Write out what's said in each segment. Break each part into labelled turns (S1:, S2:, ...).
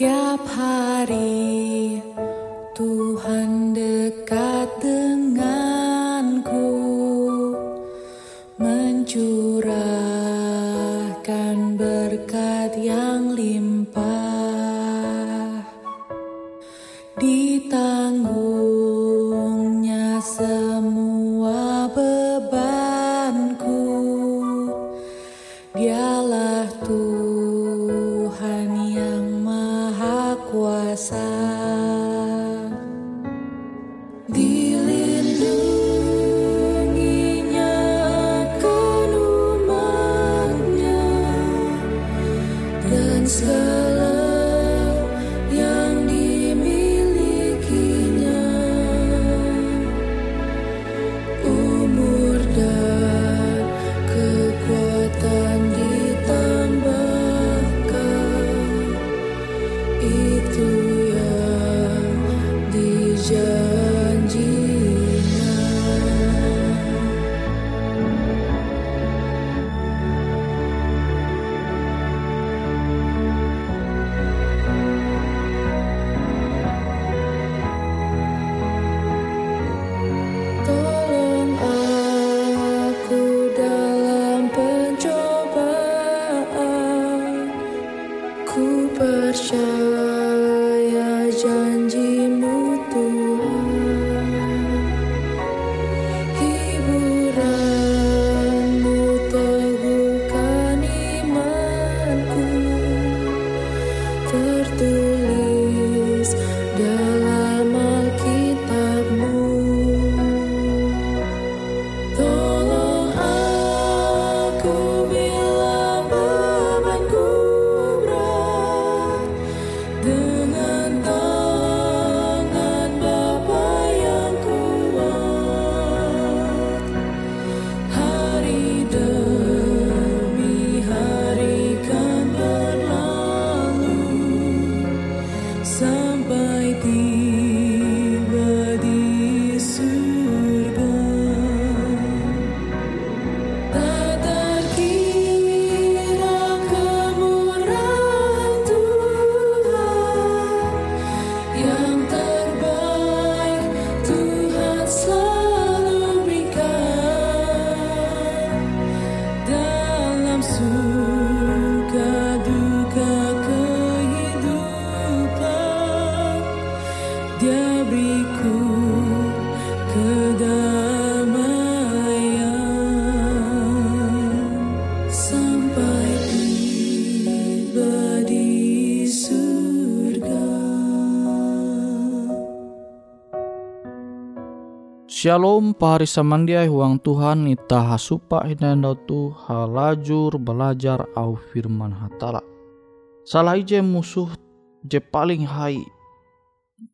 S1: ्या
S2: भारे तु Shalom pahari samandiai huang Tuhan ita hasupa hinanda tu halajur belajar au firman hatala. Salah ije musuh je paling hai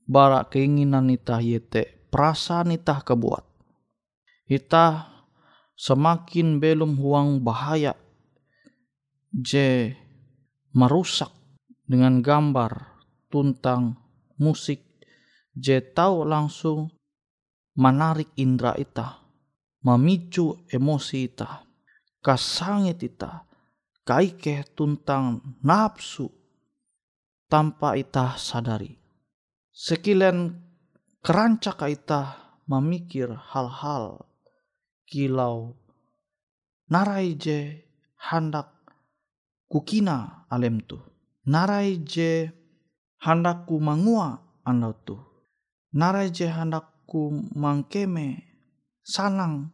S3: bara keinginan ita yete perasaan ita kebuat. Ita semakin belum huang bahaya je merusak dengan gambar tuntang musik je tahu langsung menarik indera ita, memicu emosi ita, kasangit ita, kaike tuntang nafsu tanpa ita sadari. Sekilen kerancak ita memikir hal-hal kilau narai je hendak kukina alem tu. Narai je hendak ku mangua andau tu. Narai je hendak ku mangkeme sanang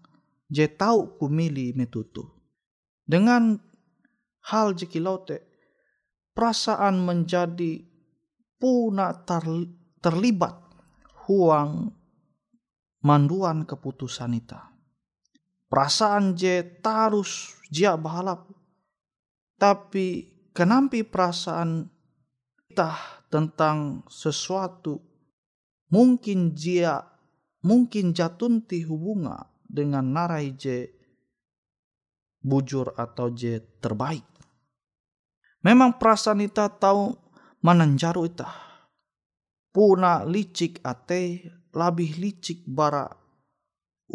S3: je tau ku mili metutu. Dengan hal je kilaute perasaan menjadi puna terlibat huang manduan keputusan ita. Perasaan je tarus jia bahalap. Tapi kenampi perasaan kita tentang sesuatu mungkin jia mungkin jatunti hubunga dengan narai je bujur atau je terbaik. Memang perasaan ita tahu mananjaru ita. Puna licik ate lebih licik bara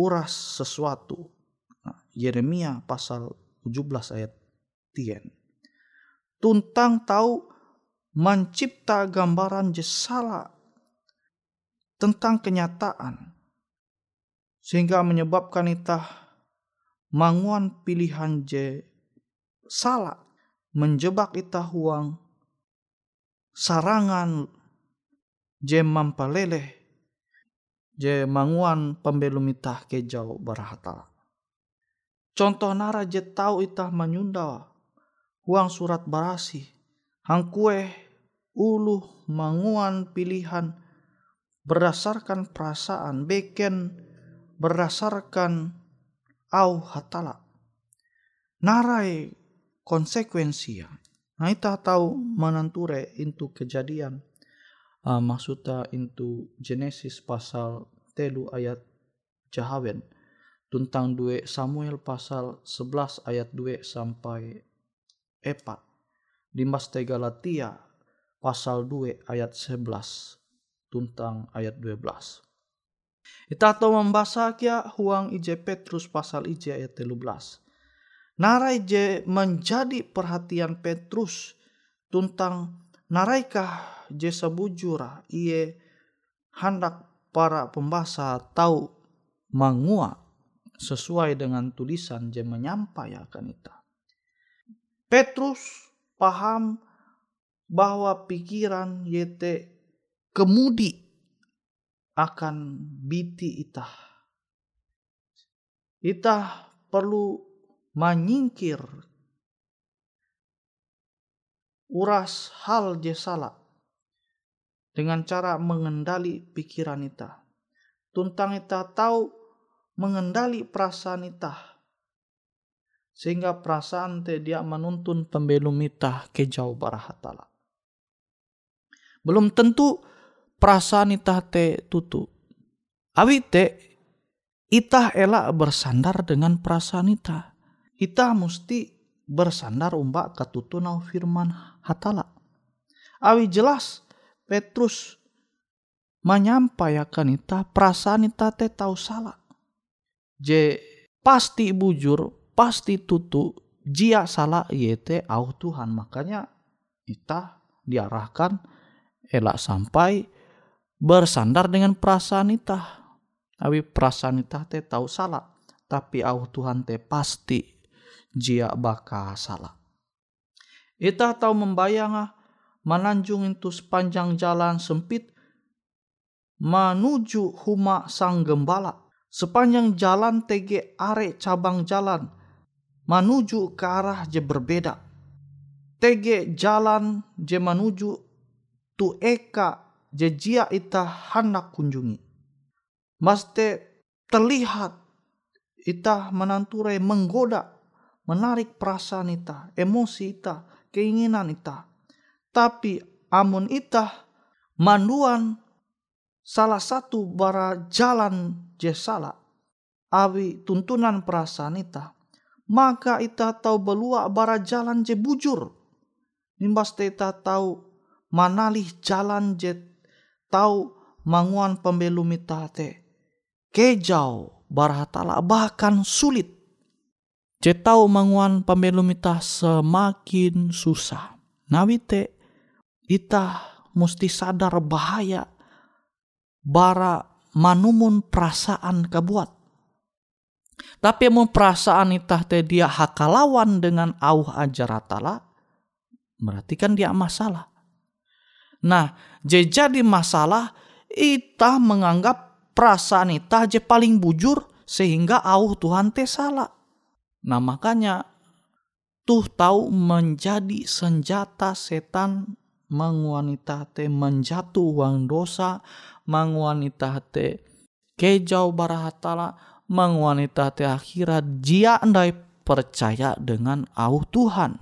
S3: uras sesuatu. Nah, Yeremia pasal 17 ayat 10. Tuntang tahu mencipta gambaran jesala tentang kenyataan sehingga menyebabkan ita manguan pilihan je salah menjebak ita huang sarangan je mampaleleh je manguan pembelum itah ke jauh barahata. Contoh nara je tau itah menyunda huang surat barasi. Hang kue ulu manguan pilihan berdasarkan perasaan beken berdasarkan au hatala. Narai konsekuensi Nah ita tahu menanture itu kejadian. Uh, maksudnya itu Genesis pasal telu ayat jahawen. Tentang dua Samuel pasal 11 ayat 2 sampai 4 di Maste Galatia pasal 2 ayat 11 tentang ayat 12 Kita tahu membaca kia huang ije Petrus pasal ije ayat 13 Narai je menjadi perhatian Petrus tentang naraikah jesa bujura iye hendak para pembaca tahu mangua sesuai dengan tulisan je menyampaikan itu. Petrus paham bahwa pikiran yete kemudi akan biti itah. Itah perlu menyingkir uras hal je salah dengan cara mengendali pikiran ita. Tuntang ita tahu mengendali perasaan ita. Sehingga perasaan te dia menuntun pembelum ita ke jauh barahatala. Belum tentu perasaan ita te tutu. Awi te ita elak bersandar dengan perasaan ita. Ita mesti bersandar umbak ketutunau firman hatala. Awi jelas Petrus menyampaikan ita perasaan ita te tahu salah. Je pasti bujur, pasti tutu, jia salah yete au Tuhan. Makanya ita diarahkan elak sampai bersandar dengan perasaan ita. Awi perasaan ita te tahu salah. Tapi au Tuhan te pasti jia baka salah. Ita tahu membayang menanjung itu sepanjang jalan sempit menuju huma sang gembala. Sepanjang jalan TG are cabang jalan menuju ke arah je berbeda. TG jalan je menuju tu eka je jia ita hendak kunjungi. Maste terlihat ita menanture menggoda, menarik perasaan ita, emosi ita, keinginan ita tapi amun itah manduan salah satu bara jalan je salah awi tuntunan perasaan ita maka ita tahu belua bara jalan je bujur nimbas ita tahu manalih jalan je tahu manguan pembelum ita te. Kejau barhatala bahkan sulit. Je tahu manguan pembelum ita semakin susah. Nawite ita mesti sadar bahaya bara manumun perasaan kebuat tapi mau perasaan itah teh dia hakalawan dengan auh ajaratala, berarti kan dia masalah. Nah, jadi masalah itah menganggap perasaan itah je paling bujur sehingga auh Tuhan teh salah. Nah makanya tuh tahu menjadi senjata setan mengwanita teh menjatuh uang dosa, mengwanita teh kejauh barahatala, mang wanita te akhirat jia andai percaya dengan au Tuhan.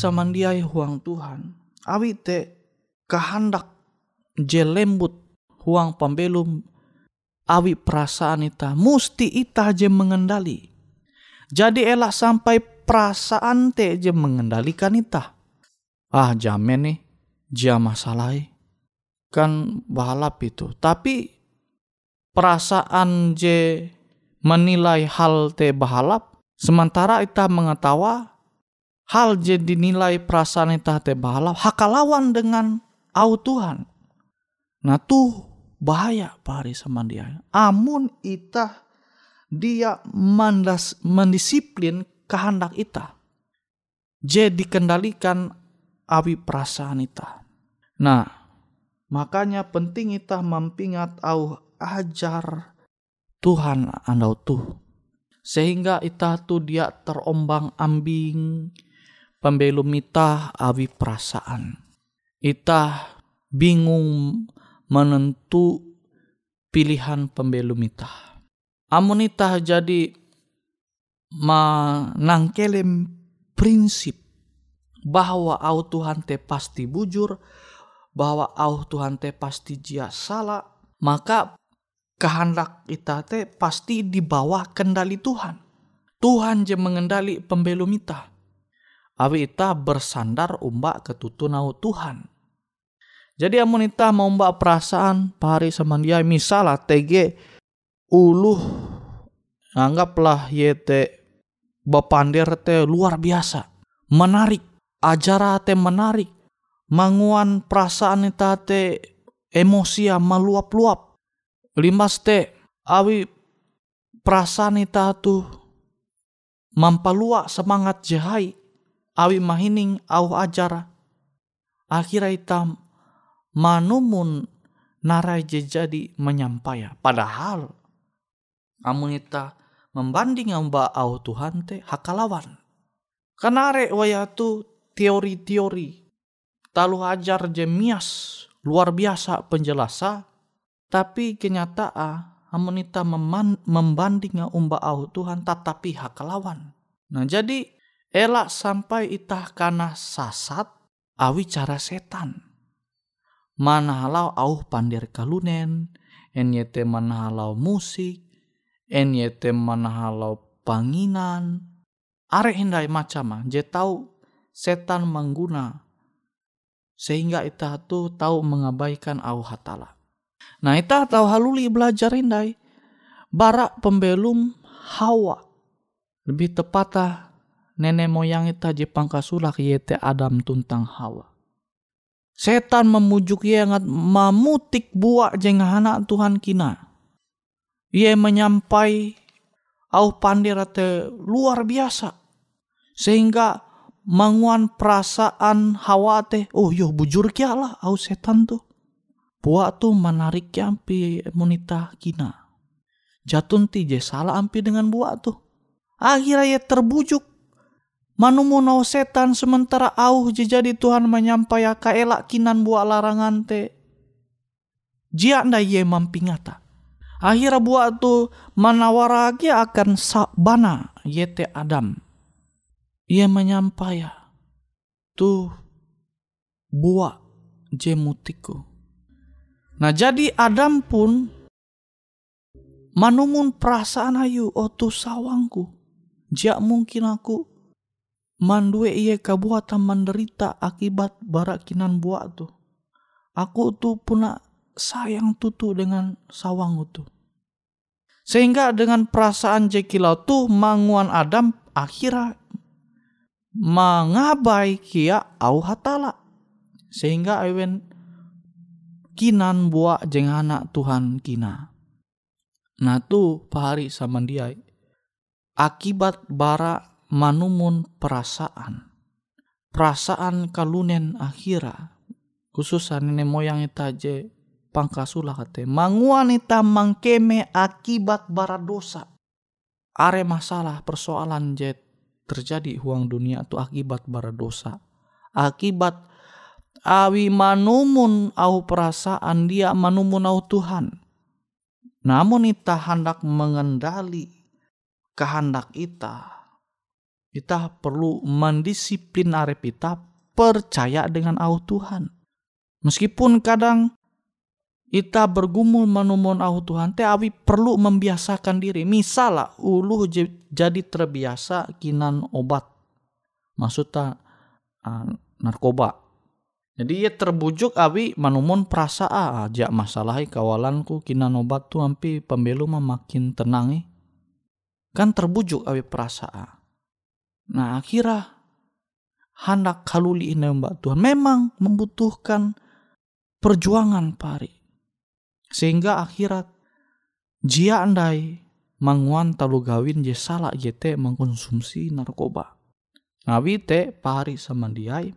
S3: Samandiai huang Tuhan. Awi te kehendak je lembut huang pembelum awi perasaan ita musti ita je mengendali. Jadi elak sampai perasaan te je mengendalikan ita. Ah jamin nih, jia masalah kan balap itu. Tapi perasaan je menilai hal te bahalap, sementara ita mengetawa hal jadi nilai perasaan itah teh bahalap hakalawan dengan au Tuhan. Nah tuh bahaya pari sama dia. Amun itah dia mandas, mendisiplin kehendak itah. Jadi kendalikan awi perasaan itah. Nah, makanya penting itah mempingat au ajar Tuhan andau tuh. Sehingga itah tuh dia terombang ambing pembelum ita awi perasaan. Ita bingung menentu pilihan pembelum ita. Amun ita jadi menangkelem prinsip bahwa au Tuhan te pasti bujur, bahwa au Tuhan te pasti jia salah, maka kehendak ita te pasti di bawah kendali Tuhan. Tuhan je mengendali pembelum ita awi ita bersandar umbak ketutunau Tuhan. Jadi amun ita mau mbak perasaan pari dia misalnya TG uluh anggaplah yete bapander te luar biasa. Menarik acara te menarik. Manguan perasaan ita te emosi meluap-luap. Limas te awi perasaan ita tu mampalua semangat jahai awi mahining au ajar. Akhirnya ita manumun narai jadi menyampaya. Padahal amun ita membanding amba au Tuhan te hakalawan. Kanare waya tu teori-teori. Talu ajar jemias luar biasa penjelasa. Tapi kenyataan amunita membanding umba au Tuhan tetapi hak lawan. Nah jadi elak sampai itah kana sasat awi cara setan. Mana halau au pandir kalunen, enyete mana halau musik, enyete mana halau panginan, are hindai macam je tahu setan mengguna sehingga ita tu tahu mengabaikan au hatala. Nah ita tahu haluli belajar indai barak pembelum Hawa lebih tepatah nenek moyang ita Jepang kasulak yete Adam tuntang Hawa. Setan memujuk ia ngat mamutik buak jeng anak Tuhan kina. Ia menyampai au pandirate luar biasa. Sehingga manguan perasaan hawa teh oh yo bujur kia lah au setan tuh puak tu menarik ampi monita kina jatun ti je salah ampi dengan buat tuh akhirnya ya terbujuk manumu nau setan sementara au je jadi Tuhan menyampaikan kaelak kinan buat larangan te jia nda ye mampingata akhirnya buat tu manawaragia akan sabana yete Adam ia menyampaikan tuh buah jemutiku. Nah jadi Adam pun manumun perasaan ayu oh tuh sawangku. Jak mungkin aku mandue ia kabuatan menderita akibat barakinan buah tuh. Aku tuh puna sayang tutu dengan sawang tuh. Sehingga dengan perasaan jekilau tuh manguan Adam akhirnya mengabai kia au hatala sehingga awen kinan buat jeng anak Tuhan kina nah tu pahari sama dia akibat bara manumun perasaan perasaan kalunen akhira khususan nenek moyang itaje pangkasulah kate manguan ita mangkeme akibat bara dosa are masalah persoalan jet terjadi huang dunia itu akibat bara dosa. Akibat awi manumun au perasaan dia manumun au Tuhan. Namun ita hendak mengendali kehendak ita. Ita perlu mendisiplin arep ita percaya dengan au Tuhan. Meskipun kadang Ita bergumul menumon au Tuhan teh awi perlu membiasakan diri. Misalnya ulu jadi terbiasa kinan obat. Maksudnya uh, narkoba. Jadi ia terbujuk awi manumon perasa aja masalahnya kawalanku kinan obat tu ampi pembelu makin tenang Kan terbujuk awi perasa. Nah akhirnya hendak kaluli ini mbak Tuhan memang membutuhkan perjuangan pari sehingga akhirat jia andai manguan talu gawin je salah jete mengkonsumsi narkoba. Ngawi te pari sama diai.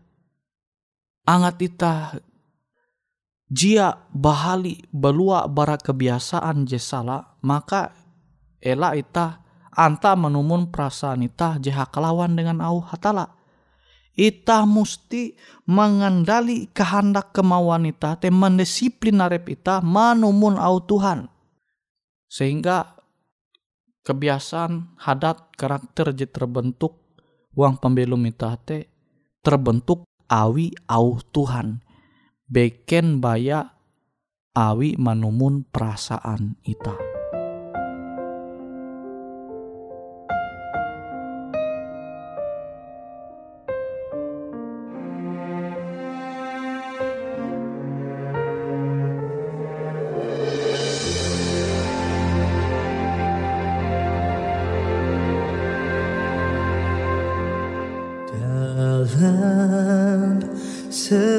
S3: Angat ita jia bahali belua bara kebiasaan je salah maka ela ita anta menumun perasaan ita jeha kelawan dengan au hatala. Ita musti mengendali kehendak kemauan ita te mendisiplin arep ita manumun au Tuhan. Sehingga kebiasaan hadat karakter je terbentuk uang pembelum ita te terbentuk awi au Tuhan. Beken baya awi manumun perasaan ita.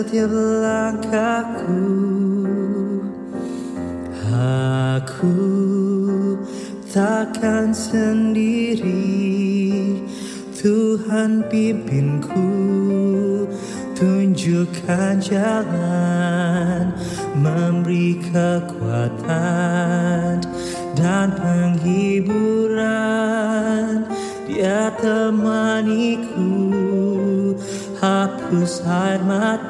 S2: Setiap langkahku. Aku takkan sendiri. Tuhan pimpinku Tunjukkan jalan Memberi kekuatan Dan penghiburan. Dia temaniku Hapus air mata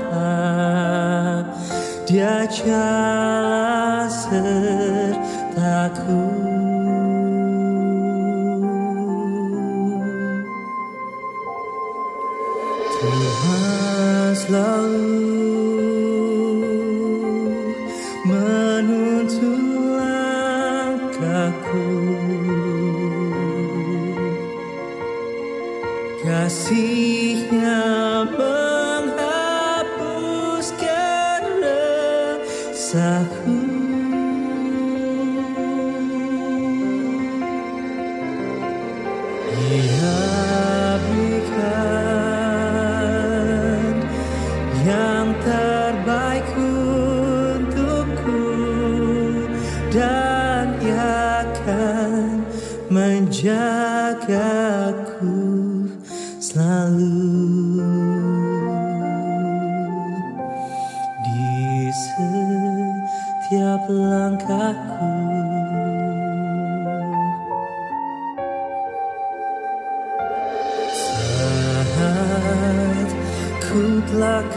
S2: Dia jalan sertaku. Tuhan selalu menuntun langkahku. Kasihnya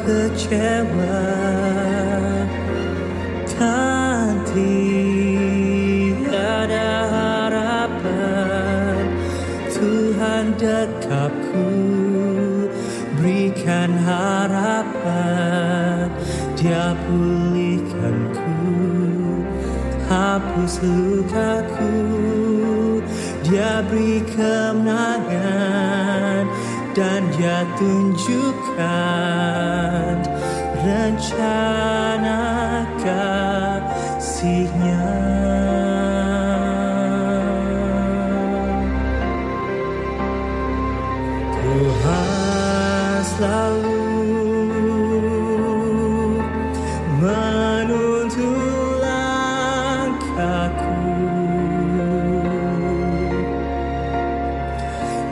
S2: kecewa. Dan tiada harapan. Tuhan dekapku Berikan harapan. Dia pulihkanku Hapus lukaku. Dia beri kemenangan Dan dia tunjukkan Rencana Tuhan selalu menuntun langkahku.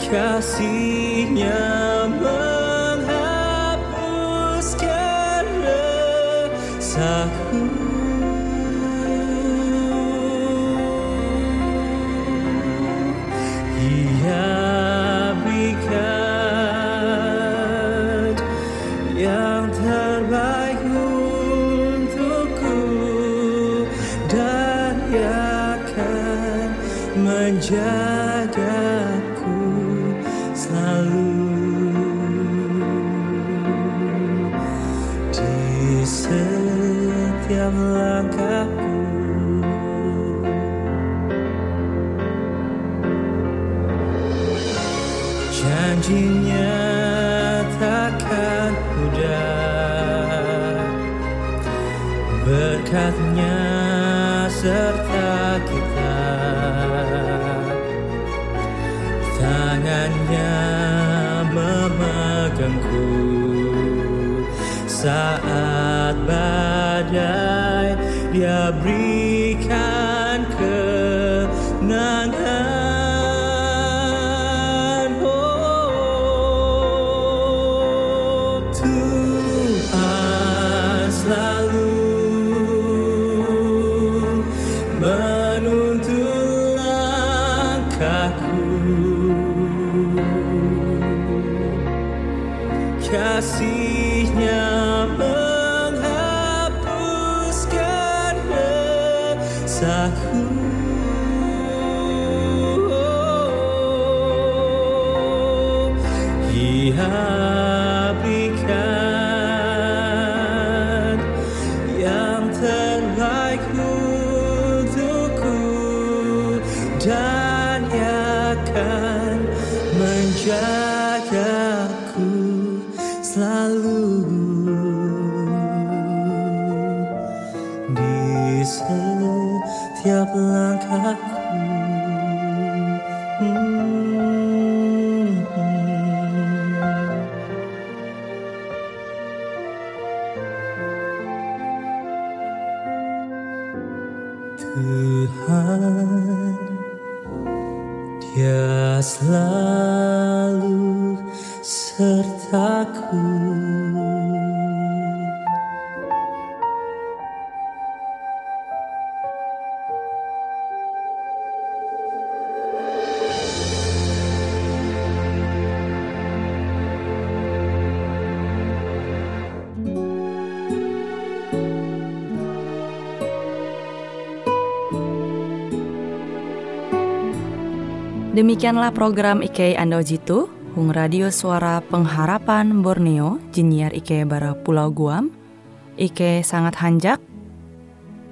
S2: Kasihnya Janjinya takkan mudah Berkatnya serta kita. Tangannya memegangku. Saat badai dia berikan resahku Ia
S1: Demikianlah program IK Ando Jitu, Hung Radio Suara Pengharapan Borneo, Jinier IK Bara Pulau Guam, IK sangat hanjak,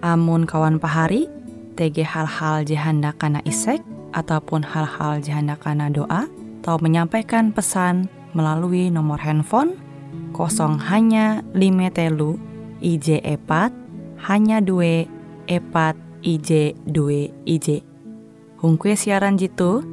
S1: amun kawan pahari, TG hal-hal jihanda kana isek, ataupun hal-hal jihanda kana doa, atau menyampaikan pesan melalui nomor handphone kosong hanya lima telu IJ epat hanya dua epat IJ dua IJ. Hung kue siaran jitu,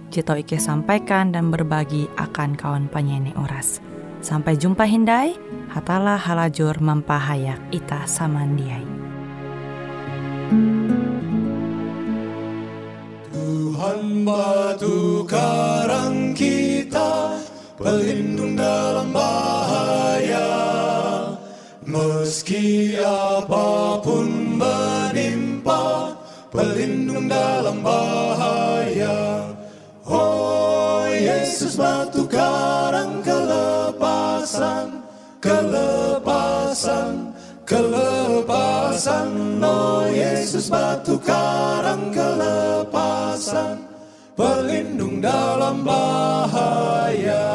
S1: tau Ike sampaikan dan berbagi akan kawan penyanyi oras. Sampai jumpa Hindai, hatalah halajur mempahayak ita samandiai.
S4: Tuhan batu karang kita, pelindung dalam bahaya. Meski apa pun menimpa, pelindung dalam bahaya. Yesus batu karang kelepasan, kelepasan, kelepasan. Oh Yesus batu karang kelepasan, pelindung dalam bahaya.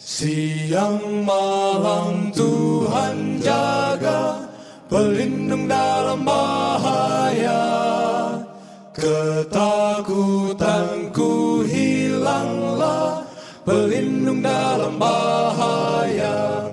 S4: Siang malam Tuhan jaga, pelindung dalam bahaya. Ketakutanku pelindung dalam bahaya.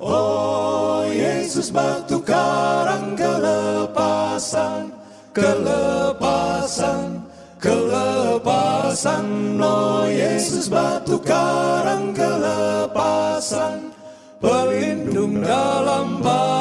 S4: Oh Yesus batu karang kelepasan, kelepasan, kelepasan. Oh Yesus batu karang kelepasan, pelindung dalam bahaya.